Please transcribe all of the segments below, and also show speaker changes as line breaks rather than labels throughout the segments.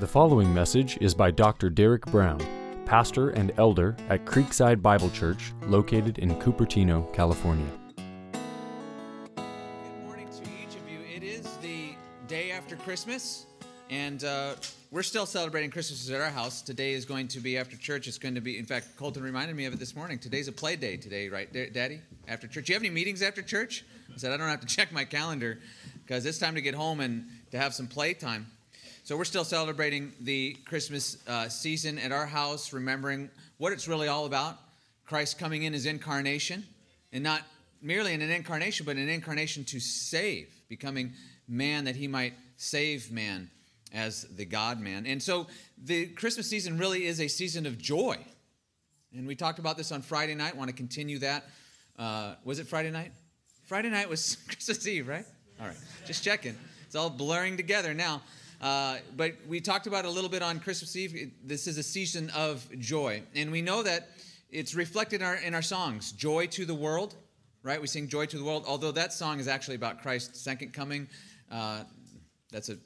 The following message is by Dr. Derek Brown, pastor and elder at Creekside Bible Church, located in Cupertino, California.
Good morning to each of you. It is the day after Christmas, and uh, we're still celebrating Christmas at our house. Today is going to be after church. It's going to be, in fact, Colton reminded me of it this morning. Today's a play day today, right, Daddy? After church. Do you have any meetings after church? I said, I don't have to check my calendar because it's time to get home and to have some playtime. So we're still celebrating the Christmas uh, season at our house, remembering what it's really all about Christ coming in his incarnation, and not merely in an incarnation, but an incarnation to save, becoming man that he might save man as the God man. And so the Christmas season really is a season of joy. And we talked about this on Friday night, want to continue that. Uh, was it Friday night? Friday night was Christmas Eve, right? All right, just checking. It's all blurring together now. Uh, but we talked about a little bit on Christmas Eve. This is a season of joy. And we know that it's reflected in our, in our songs Joy to the World, right? We sing Joy to the World, although that song is actually about Christ's second coming. Uh, that's a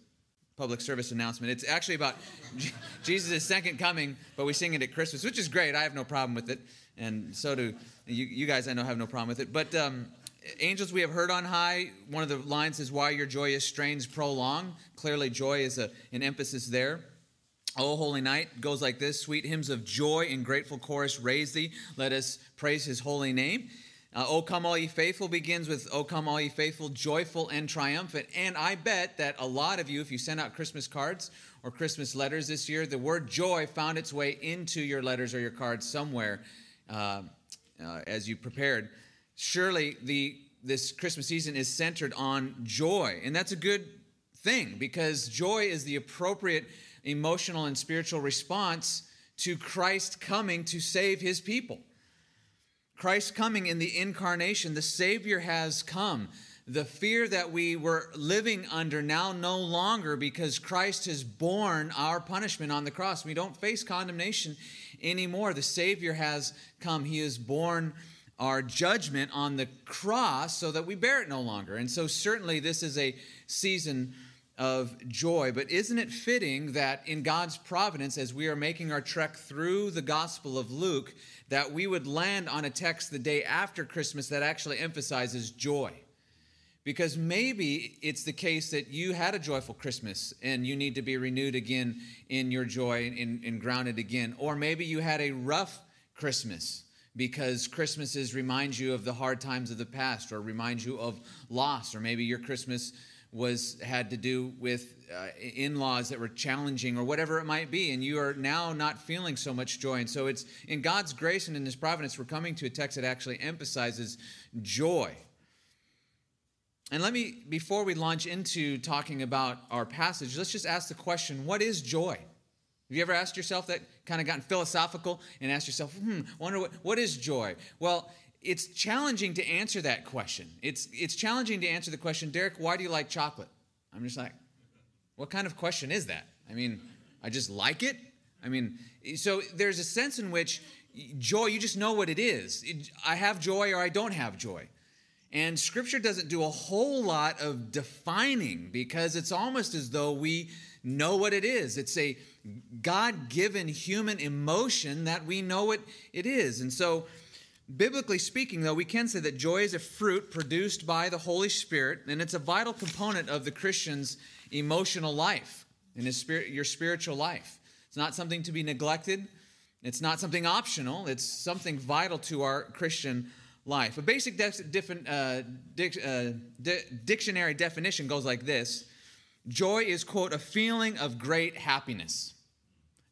public service announcement. It's actually about Jesus' second coming, but we sing it at Christmas, which is great. I have no problem with it. And so do you, you guys, I know, have no problem with it. But um, angels we have heard on high, one of the lines is why your joyous strains prolong. Clearly, joy is a, an emphasis there. Oh, holy night goes like this Sweet hymns of joy in grateful chorus raise thee. Let us praise his holy name. Uh, oh, come all ye faithful begins with Oh, come all ye faithful, joyful and triumphant. And I bet that a lot of you, if you send out Christmas cards or Christmas letters this year, the word joy found its way into your letters or your cards somewhere uh, uh, as you prepared surely the this Christmas season is centered on joy, and that's a good thing because joy is the appropriate emotional and spiritual response to Christ coming to save his people. Christ coming in the incarnation, the Savior has come. The fear that we were living under now no longer because Christ has borne our punishment on the cross. We don't face condemnation anymore. The Savior has come. He has borne our judgment on the cross so that we bear it no longer. And so, certainly, this is a season of joy. But isn't it fitting that in God's providence, as we are making our trek through the Gospel of Luke, that we would land on a text the day after Christmas that actually emphasizes joy? Because maybe it's the case that you had a joyful Christmas and you need to be renewed again in your joy and, and grounded again. Or maybe you had a rough Christmas because Christmases remind you of the hard times of the past or remind you of loss or maybe your Christmas was had to do with uh, in-laws that were challenging or whatever it might be and you are now not feeling so much joy. And so it's in god's grace and in his providence we're coming to a text that actually emphasizes joy. And let me before we launch into talking about our passage let's just ask the question what is joy have you ever asked yourself that, kind of gotten philosophical and asked yourself, hmm, wonder what, what is joy? Well, it's challenging to answer that question. It's, it's challenging to answer the question, Derek, why do you like chocolate? I'm just like, what kind of question is that? I mean, I just like it. I mean, so there's a sense in which joy, you just know what it is. I have joy or I don't have joy. And scripture doesn't do a whole lot of defining because it's almost as though we know what it is. It's a God given human emotion that we know what it is. And so, biblically speaking, though, we can say that joy is a fruit produced by the Holy Spirit, and it's a vital component of the Christian's emotional life and his spirit, your spiritual life. It's not something to be neglected, it's not something optional, it's something vital to our Christian life. A basic de- uh, dic- uh, di- dictionary definition goes like this Joy is, quote, a feeling of great happiness.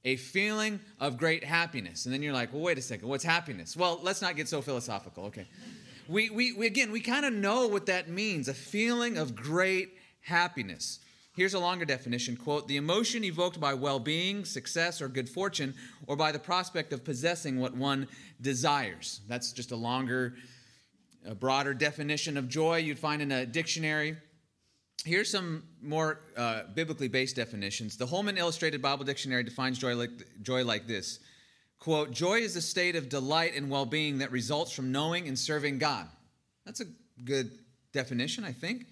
A feeling of great happiness. And then you're like, well, wait a second, what's happiness? Well, let's not get so philosophical, okay? We, we, we again, we kind of know what that means a feeling of great happiness. Here's a longer definition quote, the emotion evoked by well being, success, or good fortune, or by the prospect of possessing what one desires. That's just a longer, a broader definition of joy you'd find in a dictionary. Here's some more uh, biblically based definitions. The Holman Illustrated Bible Dictionary defines joy like, joy like this quote, Joy is a state of delight and well being that results from knowing and serving God. That's a good definition, I think,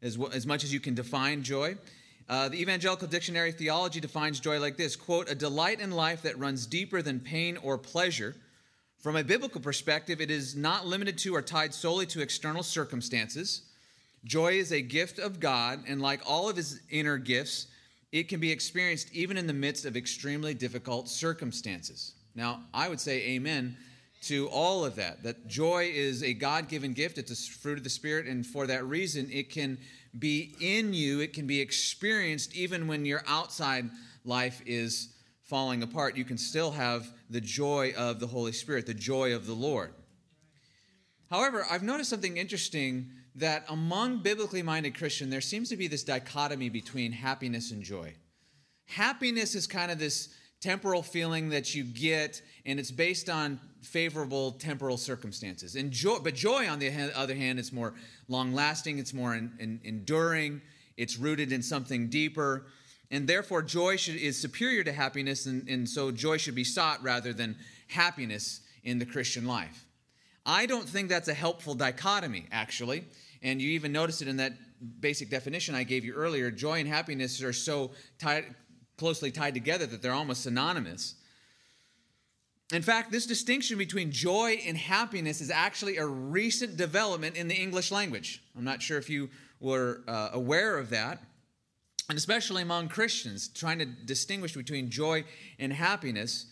as, well, as much as you can define joy. Uh, the Evangelical Dictionary of Theology defines joy like this quote, a delight in life that runs deeper than pain or pleasure. From a biblical perspective, it is not limited to or tied solely to external circumstances. Joy is a gift of God, and like all of his inner gifts, it can be experienced even in the midst of extremely difficult circumstances. Now, I would say amen to all of that. That joy is a God given gift, it's a fruit of the Spirit, and for that reason, it can be in you, it can be experienced even when your outside life is falling apart. You can still have the joy of the Holy Spirit, the joy of the Lord. However, I've noticed something interesting that among biblically minded Christians, there seems to be this dichotomy between happiness and joy. Happiness is kind of this temporal feeling that you get, and it's based on favorable temporal circumstances. And joy, but joy, on the other hand, is more long lasting, it's more in, in, enduring, it's rooted in something deeper. And therefore, joy should, is superior to happiness, and, and so joy should be sought rather than happiness in the Christian life. I don't think that's a helpful dichotomy, actually. And you even notice it in that basic definition I gave you earlier. Joy and happiness are so tied, closely tied together that they're almost synonymous. In fact, this distinction between joy and happiness is actually a recent development in the English language. I'm not sure if you were uh, aware of that. And especially among Christians, trying to distinguish between joy and happiness.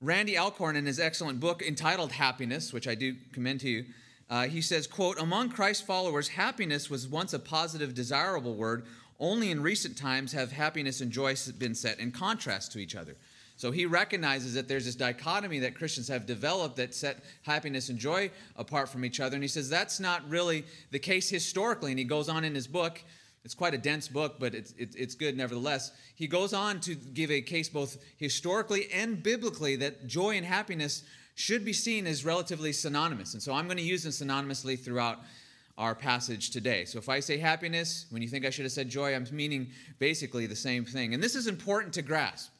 Randy Alcorn, in his excellent book entitled Happiness, which I do commend to you, uh, he says, quote, Among Christ's followers, happiness was once a positive, desirable word, only in recent times have happiness and joy been set in contrast to each other. So he recognizes that there's this dichotomy that Christians have developed that set happiness and joy apart from each other. And he says that's not really the case historically. And he goes on in his book, it's quite a dense book, but it's, it's good nevertheless. He goes on to give a case both historically and biblically that joy and happiness should be seen as relatively synonymous. And so I'm going to use them synonymously throughout our passage today. So if I say happiness, when you think I should have said joy, I'm meaning basically the same thing. And this is important to grasp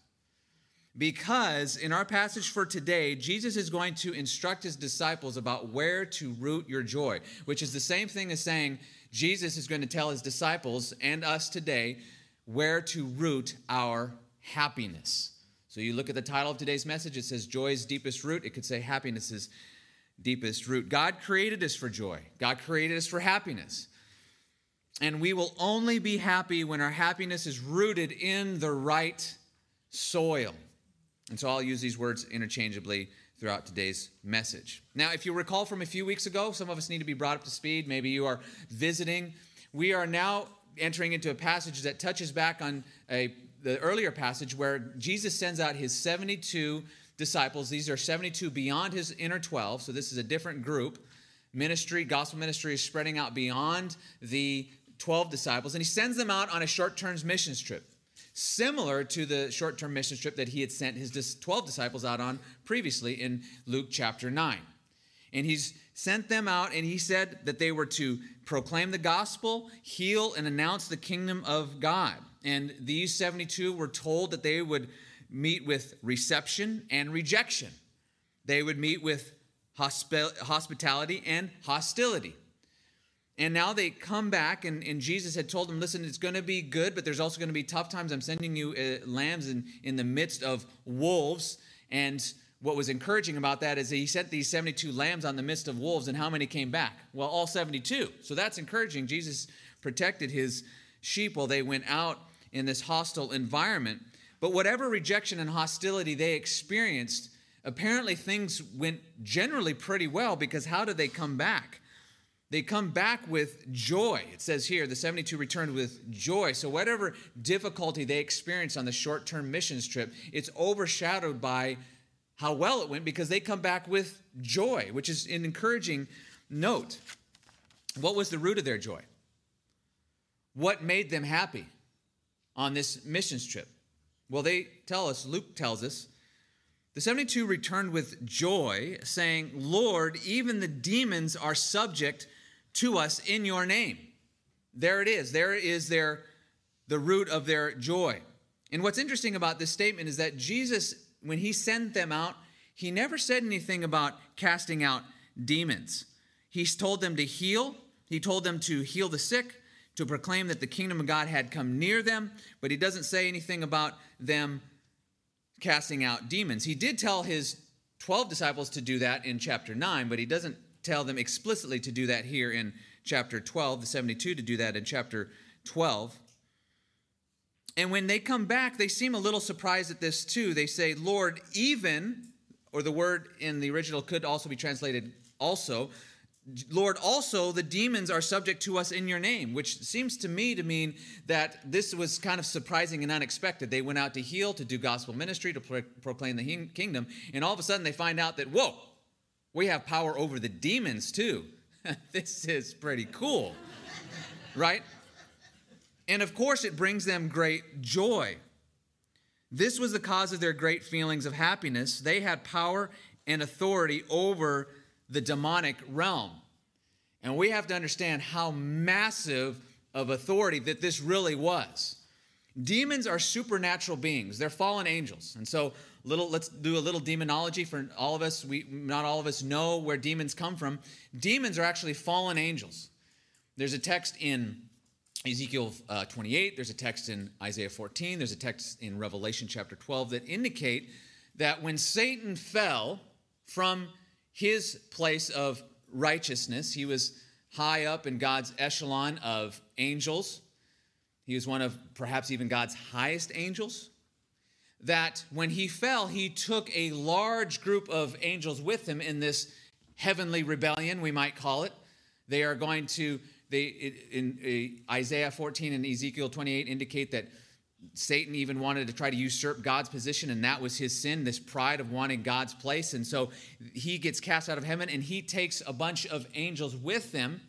because in our passage for today, Jesus is going to instruct his disciples about where to root your joy, which is the same thing as saying Jesus is going to tell his disciples and us today where to root our happiness. So you look at the title of today's message, it says joy's deepest root. It could say happiness's deepest root. God created us for joy, God created us for happiness. And we will only be happy when our happiness is rooted in the right soil. And so I'll use these words interchangeably throughout today's message. Now, if you recall from a few weeks ago, some of us need to be brought up to speed. Maybe you are visiting. We are now entering into a passage that touches back on a, the earlier passage where Jesus sends out his 72 disciples. These are 72 beyond his inner 12, so this is a different group. Ministry, gospel ministry is spreading out beyond the 12 disciples, and he sends them out on a short term missions trip, similar to the short term mission trip that he had sent his 12 disciples out on previously in Luke chapter 9. And he's sent them out, and he said that they were to proclaim the gospel, heal, and announce the kingdom of God. And these 72 were told that they would meet with reception and rejection. They would meet with hospi- hospitality and hostility. And now they come back, and, and Jesus had told them, Listen, it's going to be good, but there's also going to be tough times. I'm sending you uh, lambs in, in the midst of wolves. And what was encouraging about that is he sent these 72 lambs on the midst of wolves, and how many came back? Well, all 72. So that's encouraging. Jesus protected his sheep while they went out in this hostile environment. But whatever rejection and hostility they experienced, apparently things went generally pretty well because how did they come back? They come back with joy. It says here, the 72 returned with joy. So, whatever difficulty they experienced on the short term missions trip, it's overshadowed by how well it went because they come back with joy, which is an encouraging note. What was the root of their joy? What made them happy on this missions trip? Well, they tell us, Luke tells us, the 72 returned with joy, saying, Lord, even the demons are subject to us in your name. There it is. There is their, the root of their joy. And what's interesting about this statement is that Jesus, when he sent them out, he never said anything about casting out demons. He told them to heal, he told them to heal the sick, to proclaim that the kingdom of God had come near them, but he doesn't say anything about them casting out demons. He did tell his 12 disciples to do that in chapter 9, but he doesn't tell them explicitly to do that here in chapter 12, the 72 to do that in chapter 12. And when they come back, they seem a little surprised at this too. They say, Lord, even, or the word in the original could also be translated also, Lord, also the demons are subject to us in your name, which seems to me to mean that this was kind of surprising and unexpected. They went out to heal, to do gospel ministry, to pro- proclaim the kingdom, and all of a sudden they find out that, whoa, we have power over the demons too. this is pretty cool, right? And of course, it brings them great joy. This was the cause of their great feelings of happiness. They had power and authority over the demonic realm. And we have to understand how massive of authority that this really was. Demons are supernatural beings. They're fallen angels. And so little let's do a little demonology for all of us. We not all of us know where demons come from. Demons are actually fallen angels. There's a text in Ezekiel uh, 28, there's a text in Isaiah 14, there's a text in Revelation chapter 12 that indicate that when Satan fell from his place of righteousness. He was high up in God's echelon of angels. He was one of perhaps even God's highest angels. That when he fell, he took a large group of angels with him in this heavenly rebellion, we might call it. They are going to, they in, in Isaiah 14 and Ezekiel 28 indicate that Satan even wanted to try to usurp God's position, and that was his sin, this pride of wanting God's place. And so he gets cast out of heaven, and he takes a bunch of angels with him.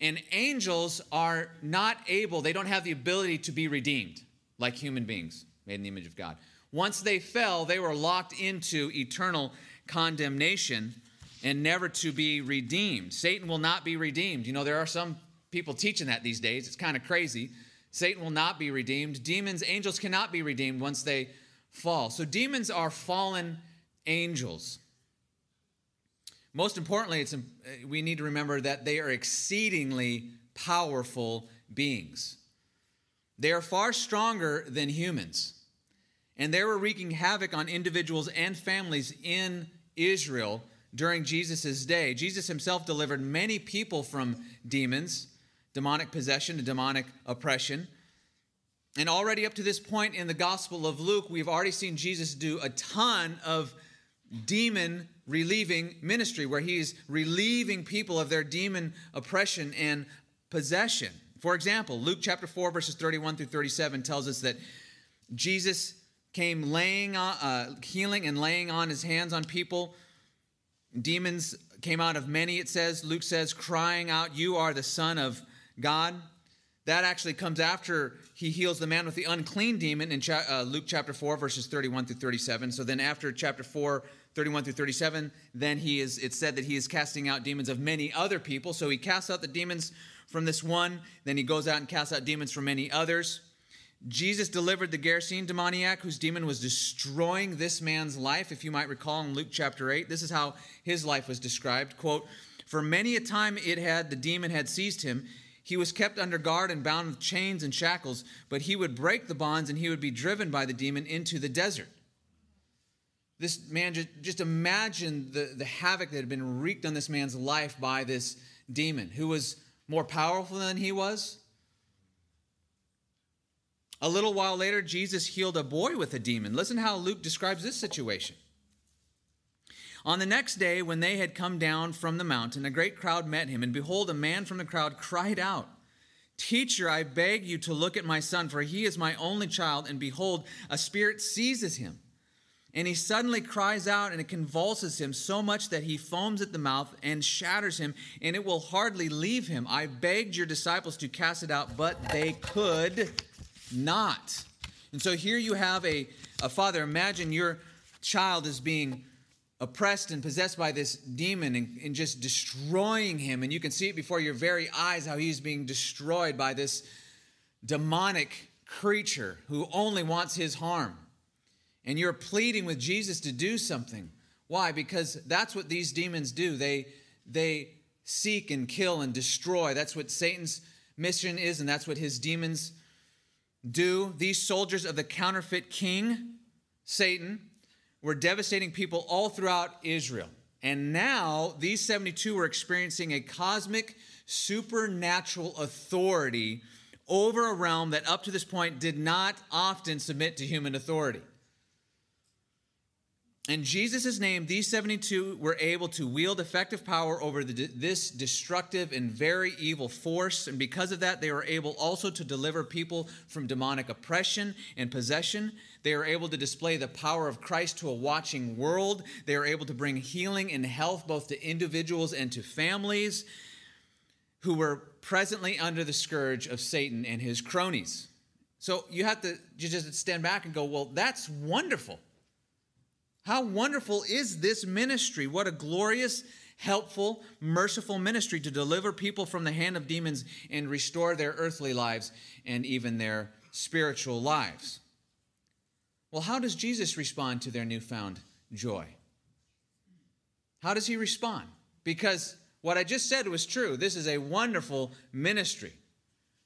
And angels are not able, they don't have the ability to be redeemed like human beings made in the image of God. Once they fell, they were locked into eternal condemnation and never to be redeemed. Satan will not be redeemed. You know, there are some people teaching that these days. It's kind of crazy Satan will not be redeemed. Demons, angels cannot be redeemed once they fall. So demons are fallen angels. Most importantly, it's, we need to remember that they are exceedingly powerful beings. They are far stronger than humans. And they were wreaking havoc on individuals and families in Israel during Jesus' day. Jesus himself delivered many people from demons demonic possession to demonic oppression. And already up to this point in the Gospel of Luke, we've already seen Jesus do a ton of demon relieving ministry where he's relieving people of their demon oppression and possession. For example, Luke chapter 4, verses 31 through 37 tells us that Jesus came laying on, uh, healing and laying on his hands on people. Demons came out of many, it says. Luke says, crying out, You are the Son of God. That actually comes after he heals the man with the unclean demon in uh, Luke chapter 4, verses 31 through 37. So then, after chapter 4, 31 through 37, then he is, it's said that he is casting out demons of many other people. So he casts out the demons from this one, then he goes out and casts out demons from many others. Jesus delivered the Gerasene demoniac, whose demon was destroying this man's life. If you might recall in Luke chapter 8, this is how his life was described. Quote, For many a time it had, the demon had seized him he was kept under guard and bound with chains and shackles, but he would break the bonds and he would be driven by the demon into the desert. This man, just, just imagine the, the havoc that had been wreaked on this man's life by this demon, who was more powerful than he was. A little while later, Jesus healed a boy with a demon. Listen how Luke describes this situation. On the next day, when they had come down from the mountain, a great crowd met him, and behold, a man from the crowd cried out, Teacher, I beg you to look at my son, for he is my only child, and behold, a spirit seizes him. And he suddenly cries out, and it convulses him so much that he foams at the mouth and shatters him, and it will hardly leave him. I begged your disciples to cast it out, but they could not. And so here you have a, a father. Imagine your child is being oppressed and possessed by this demon and, and, just destroying him. And you can see it before your very eyes how he's being destroyed by this demonic creature who only wants his harm. And you're pleading with Jesus to do something. Why? Because that's what these demons do. They, they seek and kill and destroy. That's what Satan's mission is, and that's what his demons do. These soldiers of the counterfeit king, Satan, were devastating people all throughout Israel. And now these 72 were experiencing a cosmic, supernatural authority over a realm that up to this point did not often submit to human authority. In Jesus' name, these 72 were able to wield effective power over the, this destructive and very evil force. And because of that, they were able also to deliver people from demonic oppression and possession. They were able to display the power of Christ to a watching world. They were able to bring healing and health both to individuals and to families who were presently under the scourge of Satan and his cronies. So you have to just stand back and go, well, that's wonderful. How wonderful is this ministry? What a glorious, helpful, merciful ministry to deliver people from the hand of demons and restore their earthly lives and even their spiritual lives. Well, how does Jesus respond to their newfound joy? How does he respond? Because what I just said was true. This is a wonderful ministry.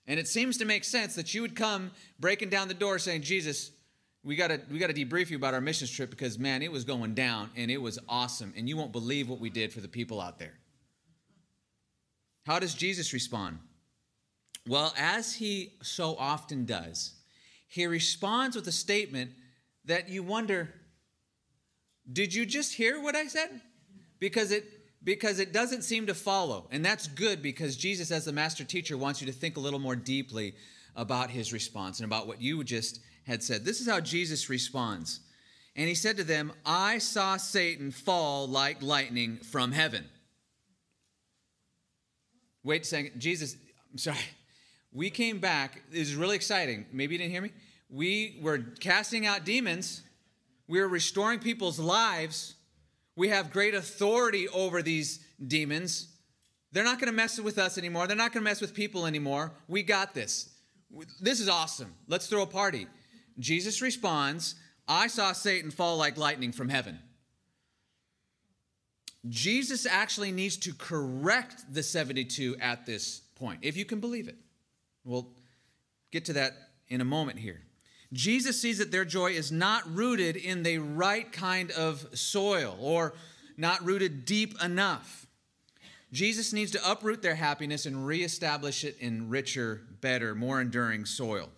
And it seems to make sense that you would come breaking down the door saying, Jesus, we got to we got to debrief you about our missions trip because man, it was going down and it was awesome and you won't believe what we did for the people out there. How does Jesus respond? Well, as he so often does, he responds with a statement that you wonder, did you just hear what I said? Because it because it doesn't seem to follow. And that's good because Jesus as the master teacher wants you to think a little more deeply about his response and about what you just had said. This is how Jesus responds. And he said to them, I saw Satan fall like lightning from heaven. Wait a second. Jesus, I'm sorry. We came back. This is really exciting. Maybe you didn't hear me. We were casting out demons, we were restoring people's lives. We have great authority over these demons. They're not going to mess with us anymore. They're not going to mess with people anymore. We got this. This is awesome. Let's throw a party. Jesus responds, I saw Satan fall like lightning from heaven. Jesus actually needs to correct the 72 at this point, if you can believe it. We'll get to that in a moment here. Jesus sees that their joy is not rooted in the right kind of soil or not rooted deep enough. Jesus needs to uproot their happiness and reestablish it in richer, better, more enduring soil.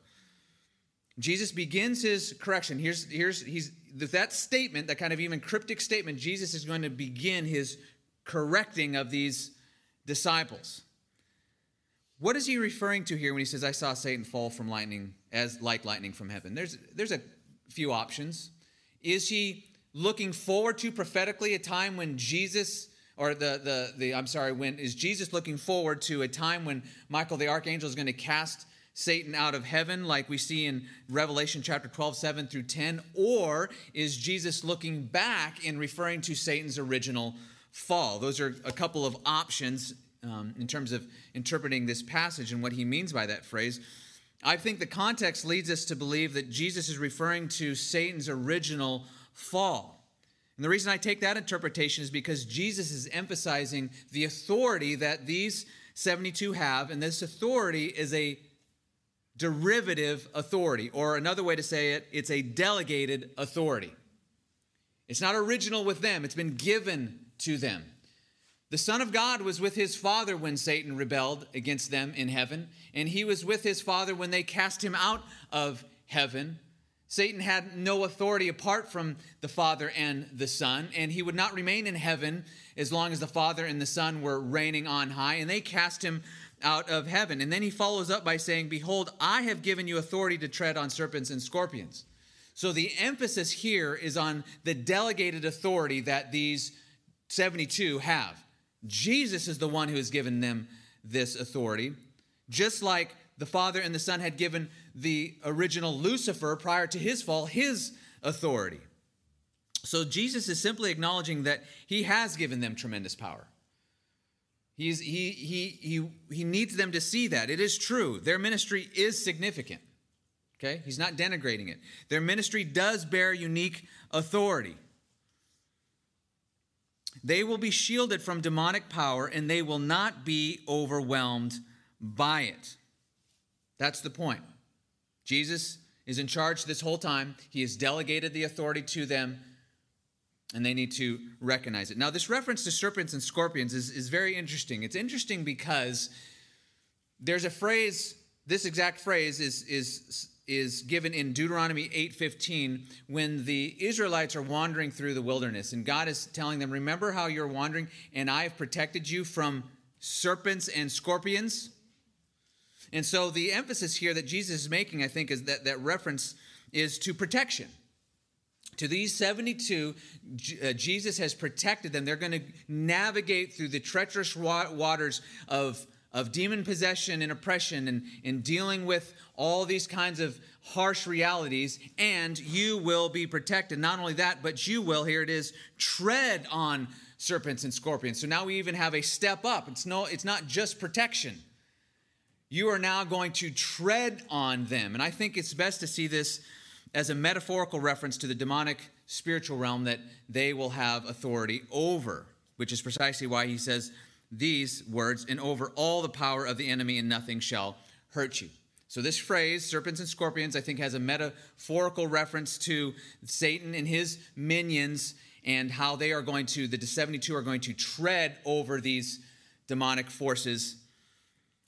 Jesus begins his correction. Here's, here's he's that statement, that kind of even cryptic statement, Jesus is going to begin his correcting of these disciples. What is he referring to here when he says, I saw Satan fall from lightning as like lightning from heaven? There's there's a few options. Is he looking forward to prophetically a time when Jesus or the the the I'm sorry, when is Jesus looking forward to a time when Michael the archangel is going to cast Satan out of heaven, like we see in Revelation chapter 12, 7 through 10? Or is Jesus looking back and referring to Satan's original fall? Those are a couple of options um, in terms of interpreting this passage and what he means by that phrase. I think the context leads us to believe that Jesus is referring to Satan's original fall. And the reason I take that interpretation is because Jesus is emphasizing the authority that these 72 have, and this authority is a derivative authority, or another way to say it, it's a delegated authority. It's not original with them, it's been given to them. The Son of God was with his Father when Satan rebelled against them in heaven, and he was with his Father when they cast him out of heaven. Satan had no authority apart from the Father and the Son, and he would not remain in heaven as long as the Father and the Son were reigning on high, and they cast him out of heaven. And then he follows up by saying, Behold, I have given you authority to tread on serpents and scorpions. So the emphasis here is on the delegated authority that these 72 have. Jesus is the one who has given them this authority, just like the Father and the Son had given the original Lucifer prior to his fall his authority. So Jesus is simply acknowledging that he has given them tremendous power. He's, he, he, he, he needs them to see that. It is true. Their ministry is significant. Okay? He's not denigrating it. Their ministry does bear unique authority. They will be shielded from demonic power and they will not be overwhelmed by it. That's the point. Jesus is in charge this whole time. He has delegated the authority to them, and they need to recognize it. Now, this reference to serpents and scorpions is, is very interesting. It's interesting because there's a phrase, this exact phrase is, is, is given in Deuteronomy 8:15 when the Israelites are wandering through the wilderness and God is telling them, "Remember how you're wandering and I have protected you from serpents and scorpions?" And so the emphasis here that Jesus is making, I think, is that that reference is to protection. To these 72, uh, Jesus has protected them. They're going to navigate through the treacherous waters of, of demon possession and oppression and, and dealing with all these kinds of harsh realities, and you will be protected. Not only that, but you will, here it is, tread on serpents and scorpions. So now we even have a step up. It's, no, it's not just protection you are now going to tread on them. And I think it's best to see this as a metaphorical reference to the demonic spiritual realm that they will have authority over, which is precisely why he says these words and over all the power of the enemy, and nothing shall hurt you. So, this phrase, serpents and scorpions, I think has a metaphorical reference to Satan and his minions and how they are going to, the 72 are going to tread over these demonic forces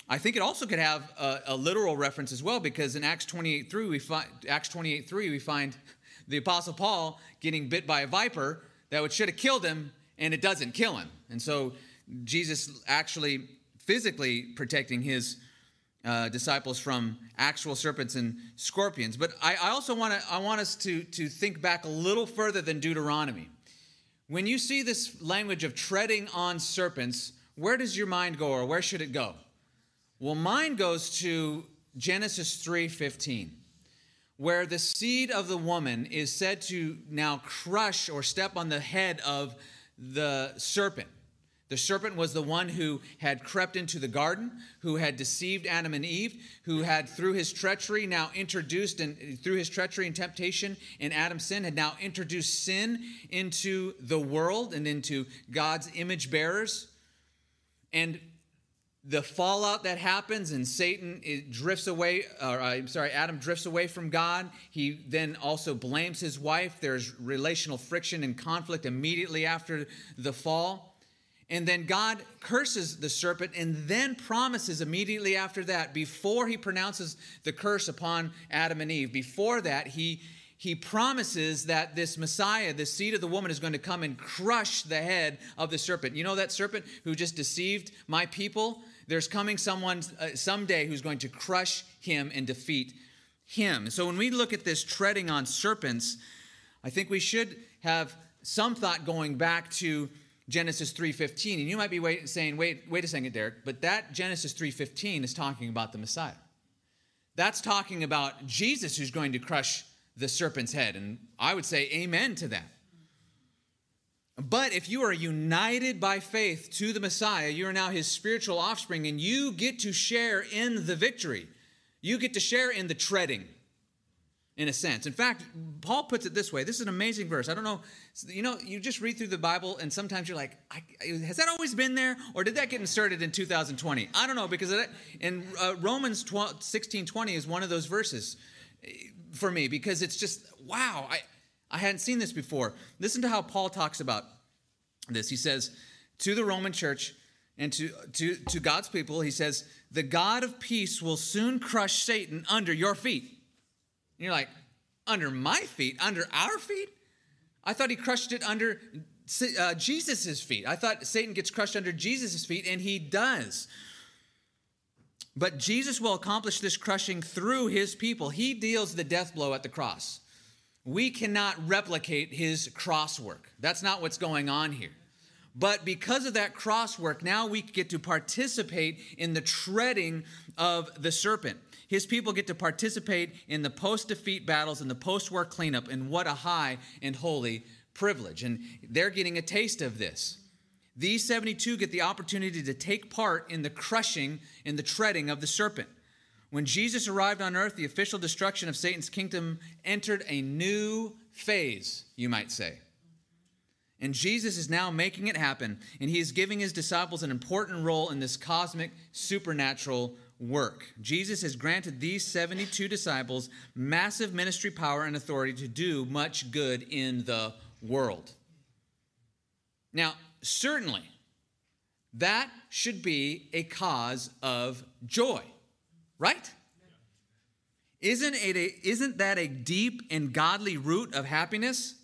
I think it also could have a, a literal reference as well, because in Acts 28 3, we find Acts 28 3, we find the Apostle Paul getting bit by a viper that would should have killed him, and it doesn't kill him. And so Jesus actually physically protecting his uh, disciples from actual serpents and scorpions. But I, I also want to I want us to to think back a little further than Deuteronomy. When you see this language of treading on serpents, where does your mind go, or where should it go? Well, mine goes to Genesis 3:15, where the seed of the woman is said to now crush or step on the head of the serpent. The serpent was the one who had crept into the garden, who had deceived Adam and Eve, who had, through his treachery, now introduced, and through his treachery and temptation in Adam's sin, had now introduced sin into the world and into God's image bearers. And the fallout that happens and Satan it drifts away, or I'm sorry, Adam drifts away from God. He then also blames his wife. There's relational friction and conflict immediately after the fall. And then God curses the serpent and then promises immediately after that, before he pronounces the curse upon Adam and Eve, before that, he, he promises that this Messiah, the seed of the woman, is going to come and crush the head of the serpent. You know that serpent who just deceived my people? There's coming someone uh, someday who's going to crush him and defeat him. So when we look at this treading on serpents, I think we should have some thought going back to Genesis 3:15. And you might be wait, saying, "Wait, wait a second, Derek, but that Genesis 3:15 is talking about the Messiah. That's talking about Jesus who's going to crush the serpent's head." And I would say amen to that. But if you are united by faith to the Messiah, you are now his spiritual offspring and you get to share in the victory. You get to share in the treading, in a sense. In fact, Paul puts it this way. This is an amazing verse. I don't know, you know, you just read through the Bible and sometimes you're like, has that always been there or did that get inserted in 2020? I don't know because in uh, Romans 12, 16 20 is one of those verses eh, for me because it's just, wow. I, I hadn't seen this before. Listen to how Paul talks about this. He says, to the Roman church and to, to, to God's people, he says, the God of peace will soon crush Satan under your feet. And you're like, under my feet? Under our feet? I thought he crushed it under uh, Jesus' feet. I thought Satan gets crushed under Jesus' feet, and he does. But Jesus will accomplish this crushing through his people. He deals the death blow at the cross. We cannot replicate his cross work. That's not what's going on here. But because of that cross work, now we get to participate in the treading of the serpent. His people get to participate in the post defeat battles and the post war cleanup, and what a high and holy privilege. And they're getting a taste of this. These 72 get the opportunity to take part in the crushing and the treading of the serpent. When Jesus arrived on earth, the official destruction of Satan's kingdom entered a new phase, you might say. And Jesus is now making it happen, and he is giving his disciples an important role in this cosmic, supernatural work. Jesus has granted these 72 disciples massive ministry power and authority to do much good in the world. Now, certainly, that should be a cause of joy, right? Isn't, it a, isn't that a deep and godly root of happiness?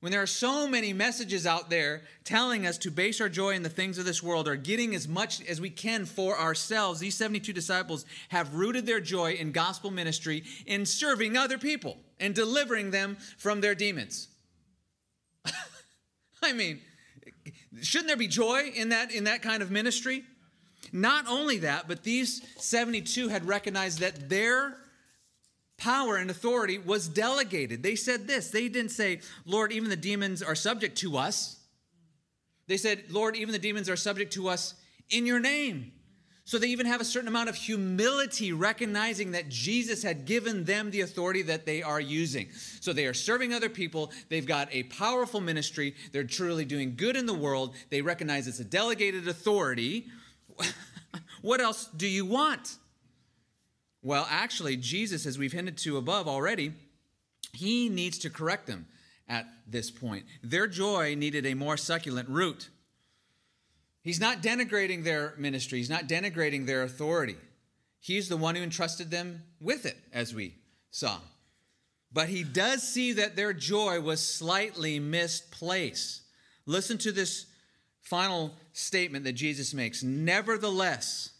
When there are so many messages out there telling us to base our joy in the things of this world or getting as much as we can for ourselves, these 72 disciples have rooted their joy in gospel ministry in serving other people and delivering them from their demons. I mean, shouldn't there be joy in that in that kind of ministry? Not only that, but these 72 had recognized that their power and authority was delegated. They said this they didn't say, Lord, even the demons are subject to us. They said, Lord, even the demons are subject to us in your name. So they even have a certain amount of humility, recognizing that Jesus had given them the authority that they are using. So they are serving other people. They've got a powerful ministry. They're truly doing good in the world. They recognize it's a delegated authority. what else do you want? Well, actually, Jesus, as we've hinted to above already, he needs to correct them at this point. Their joy needed a more succulent root. He's not denigrating their ministry, he's not denigrating their authority. He's the one who entrusted them with it, as we saw. But he does see that their joy was slightly misplaced. Listen to this final statement that Jesus makes. Nevertheless,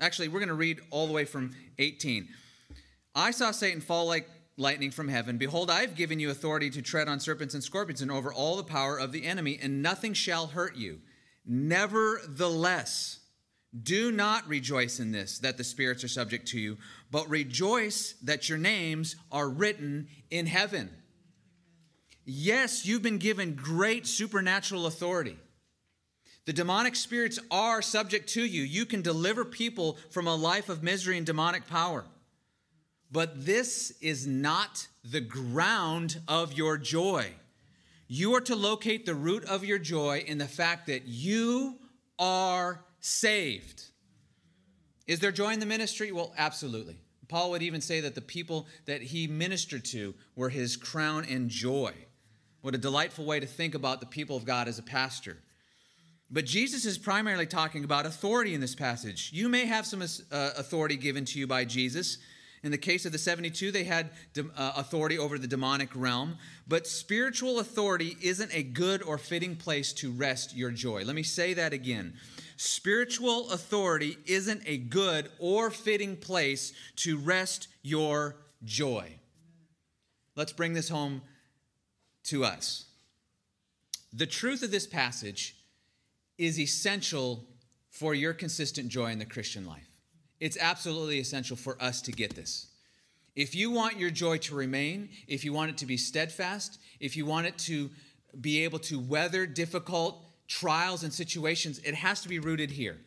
Actually, we're going to read all the way from 18. I saw Satan fall like lightning from heaven. Behold, I have given you authority to tread on serpents and scorpions and over all the power of the enemy, and nothing shall hurt you. Nevertheless, do not rejoice in this, that the spirits are subject to you, but rejoice that your names are written in heaven. Yes, you've been given great supernatural authority. The demonic spirits are subject to you. You can deliver people from a life of misery and demonic power. But this is not the ground of your joy. You are to locate the root of your joy in the fact that you are saved. Is there joy in the ministry? Well, absolutely. Paul would even say that the people that he ministered to were his crown and joy. What a delightful way to think about the people of God as a pastor. But Jesus is primarily talking about authority in this passage. You may have some uh, authority given to you by Jesus. In the case of the 72, they had uh, authority over the demonic realm. But spiritual authority isn't a good or fitting place to rest your joy. Let me say that again. Spiritual authority isn't a good or fitting place to rest your joy. Let's bring this home to us. The truth of this passage is essential for your consistent joy in the Christian life. It's absolutely essential for us to get this. If you want your joy to remain, if you want it to be steadfast, if you want it to be able to weather difficult trials and situations, it has to be rooted here.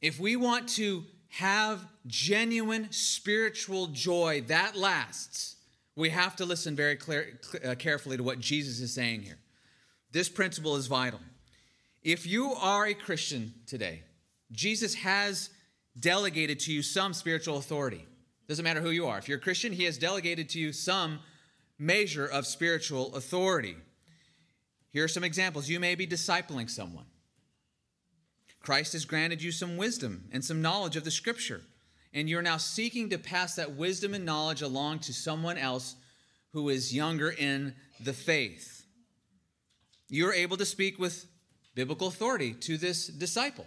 If we want to have genuine spiritual joy that lasts, we have to listen very clear, uh, carefully to what Jesus is saying here. This principle is vital. If you are a Christian today, Jesus has delegated to you some spiritual authority. Doesn't matter who you are. If you're a Christian, he has delegated to you some measure of spiritual authority. Here are some examples. You may be discipling someone. Christ has granted you some wisdom and some knowledge of the scripture, and you're now seeking to pass that wisdom and knowledge along to someone else who is younger in the faith. You're able to speak with biblical authority to this disciple.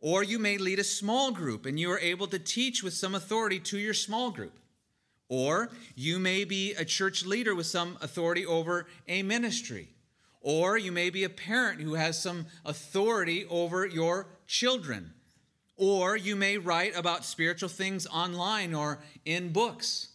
Or you may lead a small group and you are able to teach with some authority to your small group. Or you may be a church leader with some authority over a ministry. Or you may be a parent who has some authority over your children. Or you may write about spiritual things online or in books.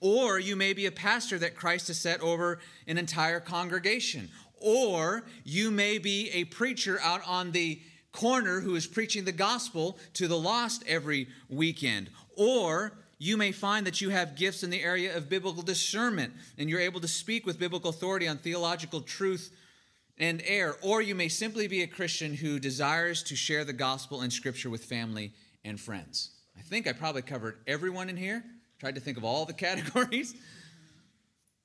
Or you may be a pastor that Christ has set over an entire congregation. Or you may be a preacher out on the corner who is preaching the gospel to the lost every weekend. Or you may find that you have gifts in the area of biblical discernment and you're able to speak with biblical authority on theological truth and error. Or you may simply be a Christian who desires to share the gospel and scripture with family and friends. I think I probably covered everyone in here, tried to think of all the categories.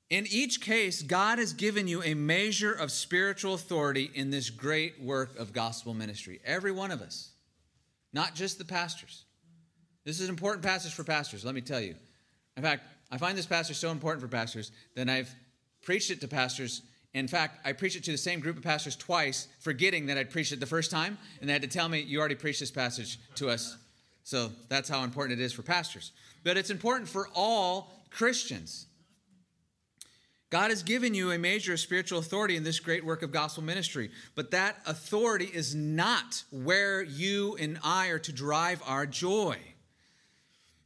In each case, God has given you a measure of spiritual authority in this great work of gospel ministry. Every one of us, not just the pastors. This is an important passage for pastors, let me tell you. In fact, I find this passage so important for pastors that I've preached it to pastors. In fact, I preached it to the same group of pastors twice, forgetting that I'd preached it the first time, and they had to tell me, You already preached this passage to us. So that's how important it is for pastors. But it's important for all Christians. God has given you a measure of spiritual authority in this great work of gospel ministry, but that authority is not where you and I are to drive our joy.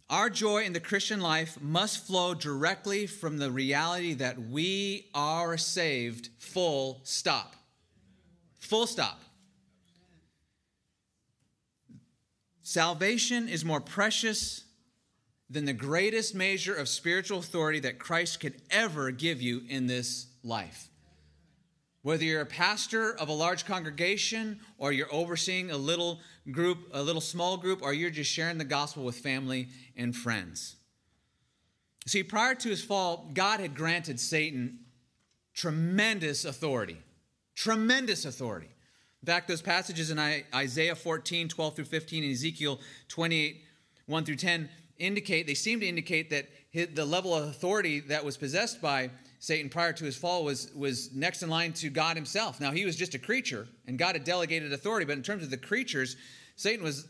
Our joy in the Christian life must flow directly from the reality that we are saved, full stop. Full stop. Salvation is more precious than the greatest measure of spiritual authority that Christ could ever give you in this life. Whether you're a pastor of a large congregation or you're overseeing a little group, a little small group, or you're just sharing the gospel with family and friends. See, prior to his fall, God had granted Satan tremendous authority. Tremendous authority. In fact, those passages in Isaiah 14, 12 through 15, and Ezekiel 28, 1 through 10 indicate, they seem to indicate that the level of authority that was possessed by Satan prior to his fall was, was next in line to God himself. Now, he was just a creature, and God had delegated authority, but in terms of the creatures, Satan was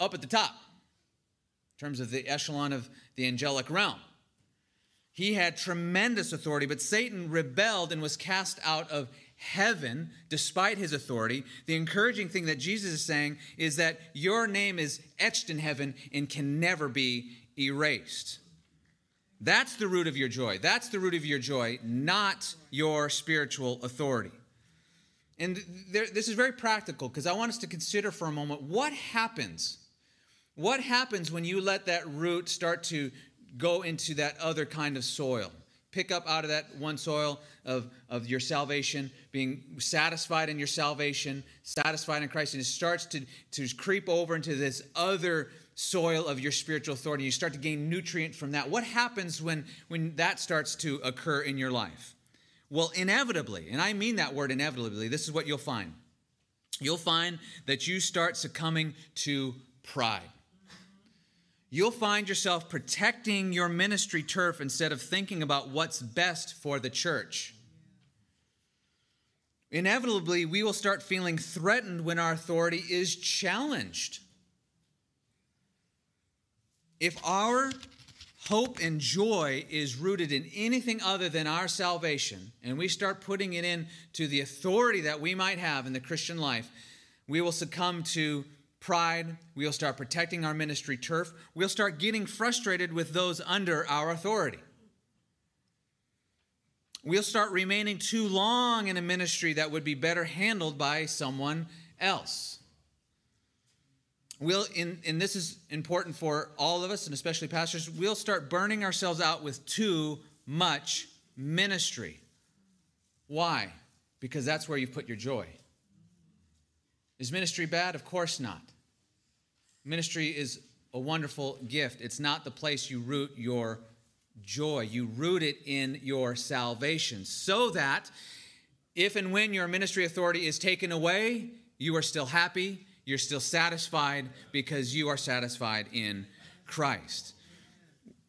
up at the top in terms of the echelon of the angelic realm. He had tremendous authority, but Satan rebelled and was cast out of heaven despite his authority. The encouraging thing that Jesus is saying is that your name is etched in heaven and can never be erased. That's the root of your joy. That's the root of your joy, not your spiritual authority. And there, this is very practical because I want us to consider for a moment what happens. What happens when you let that root start to go into that other kind of soil? Pick up out of that one soil of, of your salvation, being satisfied in your salvation, satisfied in Christ, and it starts to, to creep over into this other soil of your spiritual authority. You start to gain nutrient from that. What happens when, when that starts to occur in your life? Well, inevitably, and I mean that word inevitably, this is what you'll find. You'll find that you start succumbing to pride you'll find yourself protecting your ministry turf instead of thinking about what's best for the church. Inevitably, we will start feeling threatened when our authority is challenged. If our hope and joy is rooted in anything other than our salvation, and we start putting it into the authority that we might have in the Christian life, we will succumb to pride. We'll start protecting our ministry turf. We'll start getting frustrated with those under our authority. We'll start remaining too long in a ministry that would be better handled by someone else. We'll, and this is important for all of us, and especially pastors, we'll start burning ourselves out with too much ministry. Why? Because that's where you put your joy. Is ministry bad? Of course not. Ministry is a wonderful gift. It's not the place you root your joy, you root it in your salvation so that if and when your ministry authority is taken away, you are still happy, you're still satisfied because you are satisfied in Christ.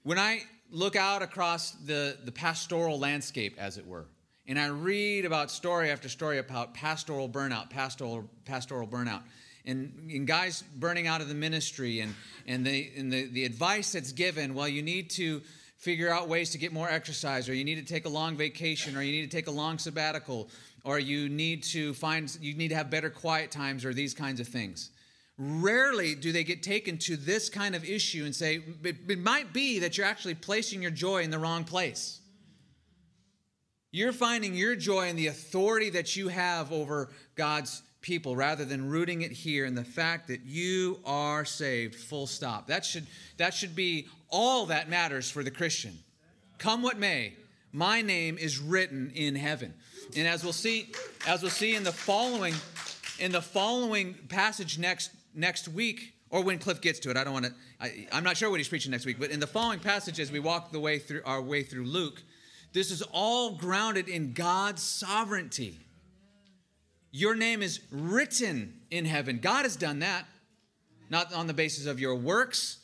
When I look out across the, the pastoral landscape, as it were, and I read about story after story about pastoral burnout, pastoral, pastoral burnout, and, and guys burning out of the ministry and, and, the, and the, the advice that's given well you need to figure out ways to get more exercise or you need to take a long vacation or you need to take a long sabbatical or you need to find you need to have better quiet times or these kinds of things. Rarely do they get taken to this kind of issue and say it, it might be that you're actually placing your joy in the wrong place. You're finding your joy in the authority that you have over god's people rather than rooting it here in the fact that you are saved full stop that should that should be all that matters for the christian come what may my name is written in heaven and as we'll see as we'll see in the following in the following passage next next week or when Cliff gets to it. I don't want to. I, I'm not sure what he's preaching next week, but in the following passage, as we walk the way through our way through Luke, this is all grounded in God's sovereignty. Your name is written in heaven. God has done that, not on the basis of your works,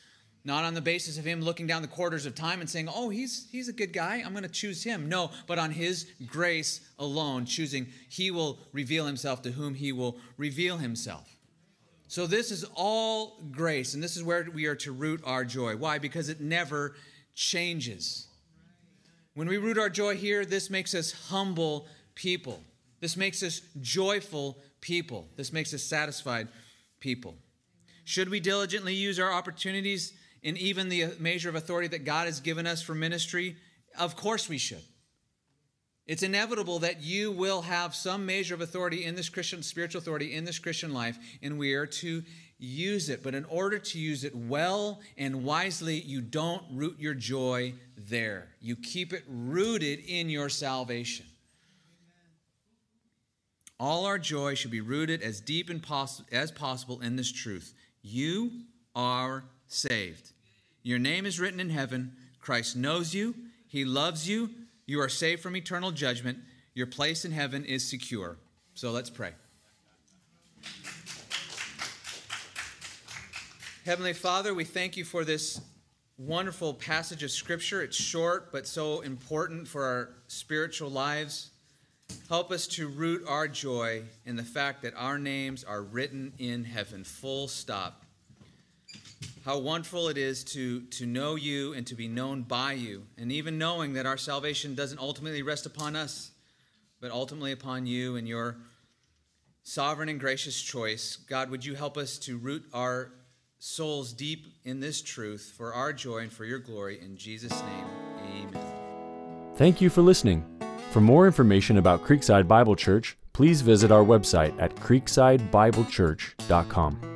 not on the basis of him looking down the quarters of time and saying, "Oh, he's he's a good guy. I'm going to choose him." No, but on his grace alone, choosing he will reveal himself to whom he will reveal himself. So this is all grace, and this is where we are to root our joy. Why? Because it never changes. When we root our joy here, this makes us humble people. This makes us joyful people. This makes us satisfied people. Should we diligently use our opportunities in even the measure of authority that God has given us for ministry? Of course we should. It's inevitable that you will have some measure of authority in this Christian, spiritual authority in this Christian life, and we are to use it. But in order to use it well and wisely, you don't root your joy there. You keep it rooted in your salvation. All our joy should be rooted as deep as possible in this truth. You are saved. Your name is written in heaven. Christ knows you, He loves you. You are saved from eternal judgment. Your place in heaven is secure. So let's pray. Heavenly Father, we thank you for this wonderful passage of Scripture. It's short, but so important for our spiritual lives. Help us to root our joy in the fact that our names are written in heaven, full stop how wonderful it is to, to know you and to be known by you, and even knowing that our salvation doesn't ultimately rest upon us, but ultimately upon you and your sovereign and gracious choice. God, would you help us to root our souls deep in this truth for our joy and for your glory? In Jesus' name, amen.
Thank you for listening. For more information about Creekside Bible Church, please visit our website at creeksidebiblechurch.com.